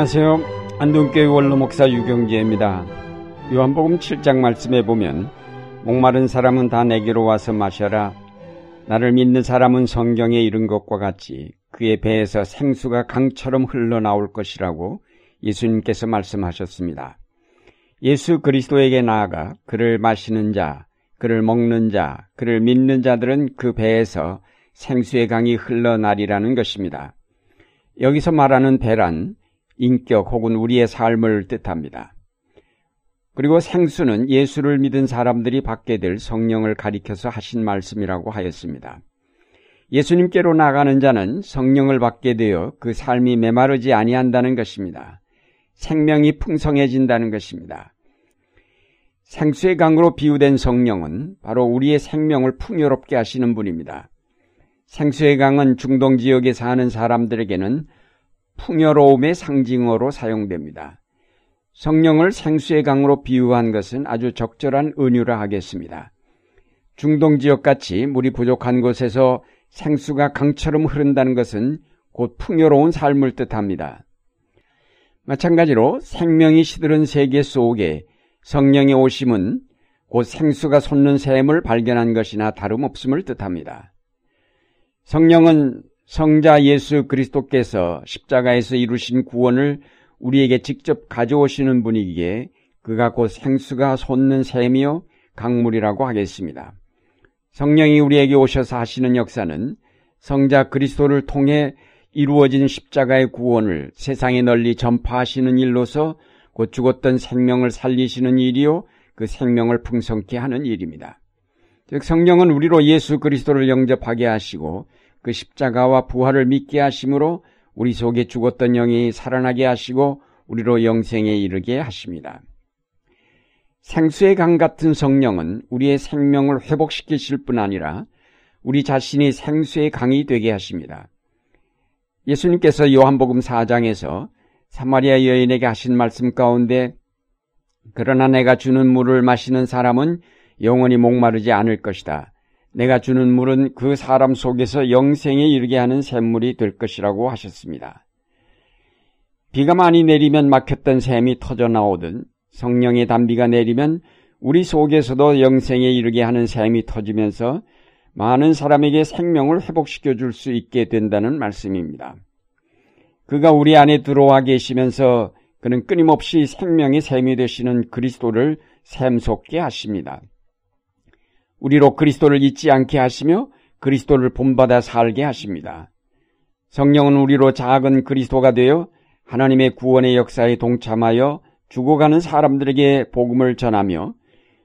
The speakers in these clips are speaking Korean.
안녕하세요. 안동교회 원로 목사 유경재입니다. 요한복음 7장 말씀에 보면 목마른 사람은 다 내게로 와서 마셔라. 나를 믿는 사람은 성경에 이른 것과 같이 그의 배에서 생수가 강처럼 흘러나올 것이라고 예수님께서 말씀하셨습니다. 예수 그리스도에게 나아가 그를 마시는 자, 그를 먹는 자, 그를 믿는 자들은 그 배에서 생수의 강이 흘러나리라는 것입니다. 여기서 말하는 배란 인격 혹은 우리의 삶을 뜻합니다. 그리고 생수는 예수를 믿은 사람들이 받게 될 성령을 가리켜서 하신 말씀이라고 하였습니다. 예수님께로 나가는 자는 성령을 받게 되어 그 삶이 메마르지 아니한다는 것입니다. 생명이 풍성해진다는 것입니다. 생수의 강으로 비유된 성령은 바로 우리의 생명을 풍요롭게 하시는 분입니다. 생수의 강은 중동 지역에 사는 사람들에게는 풍요로움의 상징어로 사용됩니다. 성령을 생수의 강으로 비유한 것은 아주 적절한 은유라 하겠습니다. 중동 지역 같이 물이 부족한 곳에서 생수가 강처럼 흐른다는 것은 곧 풍요로운 삶을 뜻합니다. 마찬가지로 생명이 시들은 세계 속에 성령의 오심은 곧 생수가 솟는 샘을 발견한 것이나 다름없음을 뜻합니다. 성령은 성자 예수 그리스도께서 십자가에서 이루신 구원을 우리에게 직접 가져오시는 분이기에 그가 곧 생수가 솟는 샘이요 강물이라고 하겠습니다. 성령이 우리에게 오셔서 하시는 역사는 성자 그리스도를 통해 이루어진 십자가의 구원을 세상에 널리 전파하시는 일로서 곧 죽었던 생명을 살리시는 일이요 그 생명을 풍성케 하는 일입니다. 즉 성령은 우리로 예수 그리스도를 영접하게 하시고 그 십자가와 부활을 믿게 하심으로 우리 속에 죽었던 영이 살아나게 하시고 우리로 영생에 이르게 하십니다. 생수의 강 같은 성령은 우리의 생명을 회복시키실 뿐 아니라 우리 자신이 생수의 강이 되게 하십니다. 예수님께서 요한복음 4장에서 사마리아 여인에게 하신 말씀 가운데 그러나 내가 주는 물을 마시는 사람은 영원히 목마르지 않을 것이다. 내가 주는 물은 그 사람 속에서 영생에 이르게 하는 샘물이 될 것이라고 하셨습니다. 비가 많이 내리면 막혔던 샘이 터져 나오든 성령의 단비가 내리면 우리 속에서도 영생에 이르게 하는 샘이 터지면서 많은 사람에게 생명을 회복시켜 줄 수 있게 된다는 말씀입니다. 그가 우리 안에 들어와 계시면서 그는 끊임없이 생명의 샘이 되시는 그리스도를 샘솟게 하십니다. 우리로 그리스도를 잊지 않게 하시며 그리스도를 본받아 살게 하십니다. 성령은 우리로 작은 그리스도가 되어 하나님의 구원의 역사에 동참하여 죽어가는 사람들에게 복음을 전하며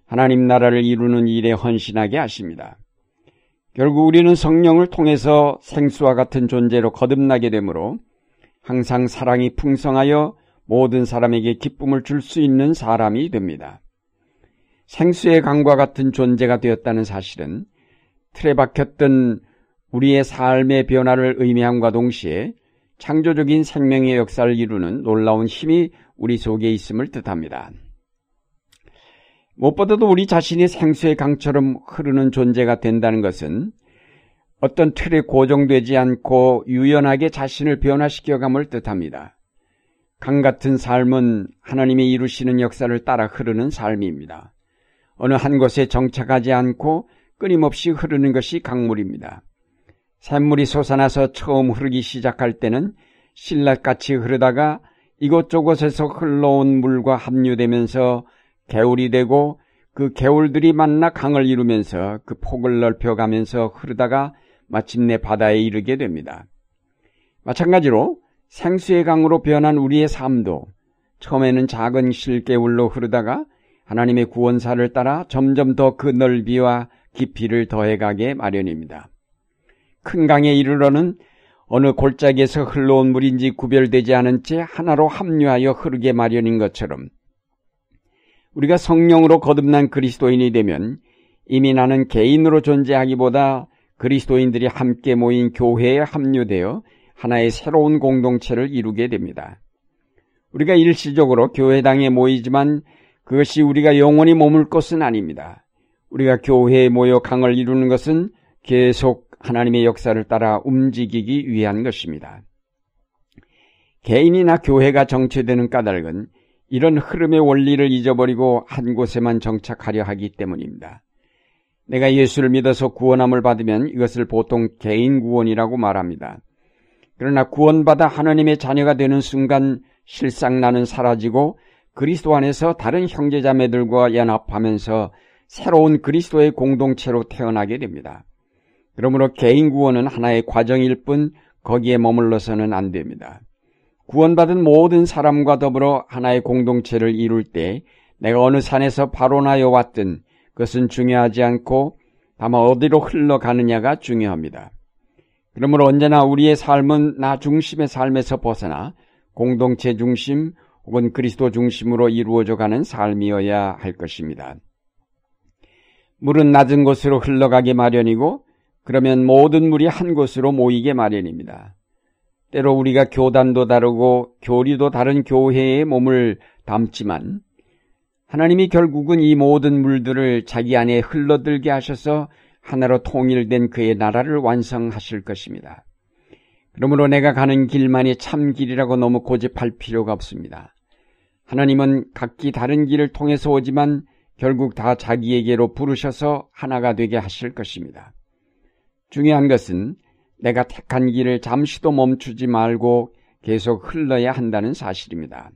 하나님 나라를 이루는 일에 헌신하게 하십니다. 결국 우리는 성령을 통해서 생수와 같은 존재로 거듭나게 되므로 항상 사랑이 풍성하여 모든 사람에게 기쁨을 줄 수 있는 사람이 됩니다. 생수의 강과 같은 존재가 되었다는 사실은 틀에 박혔던 우리의 삶의 변화를 의미함과 동시에 창조적인 생명의 역사를 이루는 놀라운 힘이 우리 속에 있음을 뜻합니다. 무엇보다도 우리 자신이 생수의 강처럼 흐르는 존재가 된다는 것은 어떤 틀에 고정되지 않고 유연하게 자신을 변화시켜감을 뜻합니다. 강 같은 삶은 하나님이 이루시는 역사를 따라 흐르는 삶입니다. 어느 한 곳에 정착하지 않고 끊임없이 흐르는 것이 강물입니다. 샘물이 솟아나서 처음 흐르기 시작할 때는 신라같이 흐르다가 이곳저곳에서 흘러온 물과 합류되면서 개울이 되고 그 개울들이 만나 강을 이루면서 그 폭을 넓혀가면서 흐르다가 마침내 바다에 이르게 됩니다. 마찬가지로 생수의 강으로 변한 우리의 삶도 처음에는 작은 실개울로 흐르다가 하나님의 구원사를 따라 점점 더 그 넓이와 깊이를 더해가게 마련입니다. 큰 강에 이르러는 어느 골짜기에서 흘러온 물인지 구별되지 않은 채 하나로 합류하여 흐르게 마련인 것처럼 우리가 성령으로 거듭난 그리스도인이 되면 이미 나는 개인으로 존재하기보다 그리스도인들이 함께 모인 교회에 합류되어 하나의 새로운 공동체를 이루게 됩니다. 우리가 일시적으로 교회당에 모이지만 그것이 우리가 영원히 머물 것은 아닙니다. 우리가 교회에 모여 강을 이루는 것은 계속 하나님의 역사를 따라 움직이기 위한 것입니다. 개인이나 교회가 정체되는 까닭은 이런 흐름의 원리를 잊어버리고 한 곳에만 정착하려 하기 때문입니다. 내가 예수를 믿어서 구원함을 받으면 이것을 보통 개인 구원이라고 말합니다. 그러나 구원받아 하나님의 자녀가 되는 순간 실상 나는 사라지고 그리스도 안에서 다른 형제자매들과 연합하면서 새로운 그리스도의 공동체로 태어나게 됩니다. 그러므로 개인 구원은 하나의 과정일 뿐 거기에 머물러서는 안 됩니다. 구원받은 모든 사람과 더불어 하나의 공동체를 이룰 때 내가 어느 산에서 발원하여 왔든 그것은 중요하지 않고 다만 어디로 흘러가느냐가 중요합니다. 그러므로 언제나 우리의 삶은 나 중심의 삶에서 벗어나 공동체 중심 혹은 그리스도 중심으로 이루어져 가는 삶이어야 할 것입니다. 물은 낮은 곳으로 흘러가기 마련이고 그러면 모든 물이 한 곳으로 모이게 마련입니다. 때로 우리가 교단도 다르고 교리도 다른 교회에 몸을 담지만 하나님이 결국은 이 모든 물들을 자기 안에 흘러들게 하셔서 하나로 통일된 그의 나라를 완성하실 것입니다. 그러므로 내가 가는 길만이 참 길이라고 너무 고집할 필요가 없습니다. 하나님은 각기 다른 길을 통해서 오지만 결국 다 자기에게로 부르셔서 하나가 되게 하실 것입니다. 중요한 것은 내가 택한 길을 잠시도 멈추지 말고 계속 흘러야 한다는 사실입니다.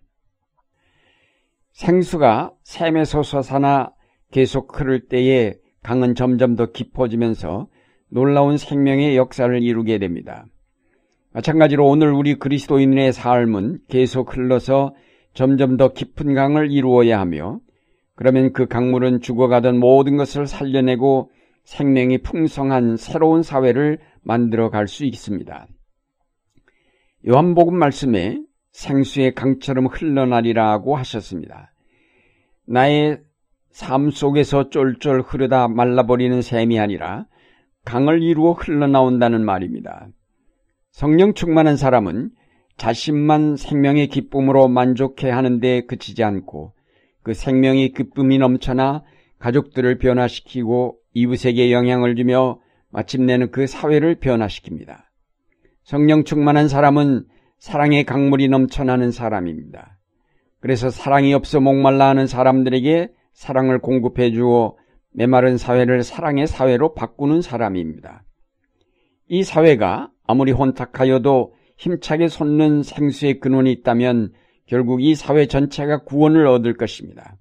생수가 샘에서 솟아나 계속 흐를 때에 강은 점점 더 깊어지면서 놀라운 생명의 역사를 이루게 됩니다. 마찬가지로 오늘 우리 그리스도인의 삶은 계속 흘러서 점점 더 깊은 강을 이루어야 하며 그러면 그 강물은 죽어가던 모든 것을 살려내고 생명이 풍성한 새로운 사회를 만들어 갈 수 있습니다. 요한복음 말씀에 생수의 강처럼 흘러나리라고 하셨습니다. 나의 삶 속에서 쫄쫄 흐르다 말라버리는 샘이 아니라 강을 이루어 흘러나온다는 말입니다. 성령 충만한 사람은 자신만 생명의 기쁨으로 만족해 하는 데 그치지 않고 그 생명의 기쁨이 넘쳐나 가족들을 변화시키고 이웃에게 영향을 주며 마침내는 그 사회를 변화시킵니다. 성령 충만한 사람은 사랑의 강물이 넘쳐나는 사람입니다. 그래서 사랑이 없어 목말라 하는 사람들에게 사랑을 공급해 주어 메마른 사회를 사랑의 사회로 바꾸는 사람입니다. 이 사회가 아무리 혼탁하여도 힘차게 솟는 생수의 근원이 있다면 결국 이 사회 전체가 구원을 얻을 것입니다.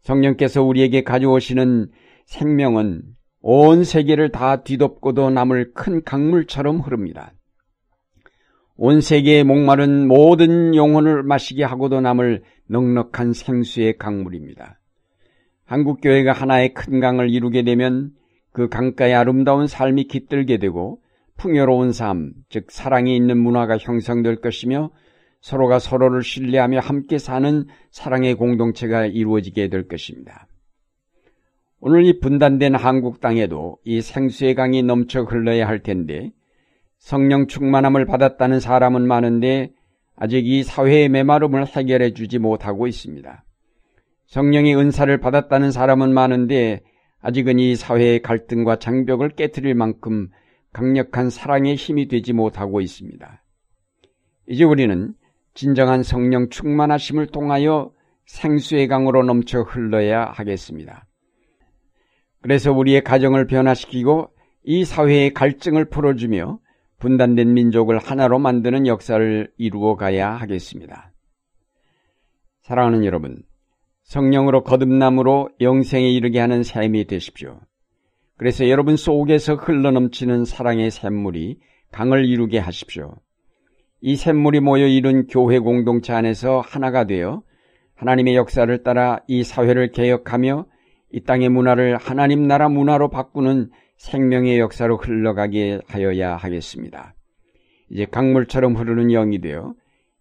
성령께서 우리에게 가져오시는 생명은 온 세계를 다 뒤덮고도 남을 큰 강물처럼 흐릅니다. 온 세계의 목마른 모든 영혼을 마시게 하고도 남을 넉넉한 생수의 강물입니다. 한국교회가 하나의 큰 강을 이루게 되면 그 강가의 아름다운 삶이 깃들게 되고 풍요로운 삶, 즉 사랑이 있는 문화가 형성될 것이며 서로가 서로를 신뢰하며 함께 사는 사랑의 공동체가 이루어지게 될 것입니다. 오늘 이 분단된 한국 땅에도 이 생수의 강이 넘쳐 흘러야 할 텐데 성령 충만함을 받았다는 사람은 많은데 아직 이 사회의 메마름을 해결해 주지 못하고 있습니다. 성령의 은사를 받았다는 사람은 많은데 아직은 이 사회의 갈등과 장벽을 깨뜨릴 만큼 강력한 사랑의 힘이 되지 못하고 있습니다. 이제 우리는 진정한 성령 충만하심을 통하여 생수의 강으로 넘쳐 흘러야 하겠습니다. 그래서 우리의 가정을 변화시키고 이 사회의 갈증을 풀어주며 분단된 민족을 하나로 만드는 역사를 이루어 가야 하겠습니다. 사랑하는 여러분, 성령으로 거듭남으로 영생에 이르게 하는 삶이 되십시오. 그래서 여러분 속에서 흘러넘치는 사랑의 샘물이 강을 이루게 하십시오. 이 샘물이 모여 이룬 교회 공동체 안에서 하나가 되어 하나님의 역사를 따라 이 사회를 개혁하며 이 땅의 문화를 하나님 나라 문화로 바꾸는 생명의 역사로 흘러가게 하여야 하겠습니다. 이제 강물처럼 흐르는 영이 되어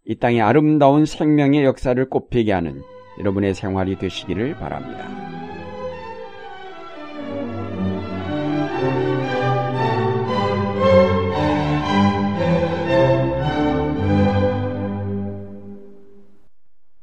이 땅의 아름다운 생명의 역사를 꽃피게 하는 여러분의 생활이 되시기를 바랍니다. Thank you.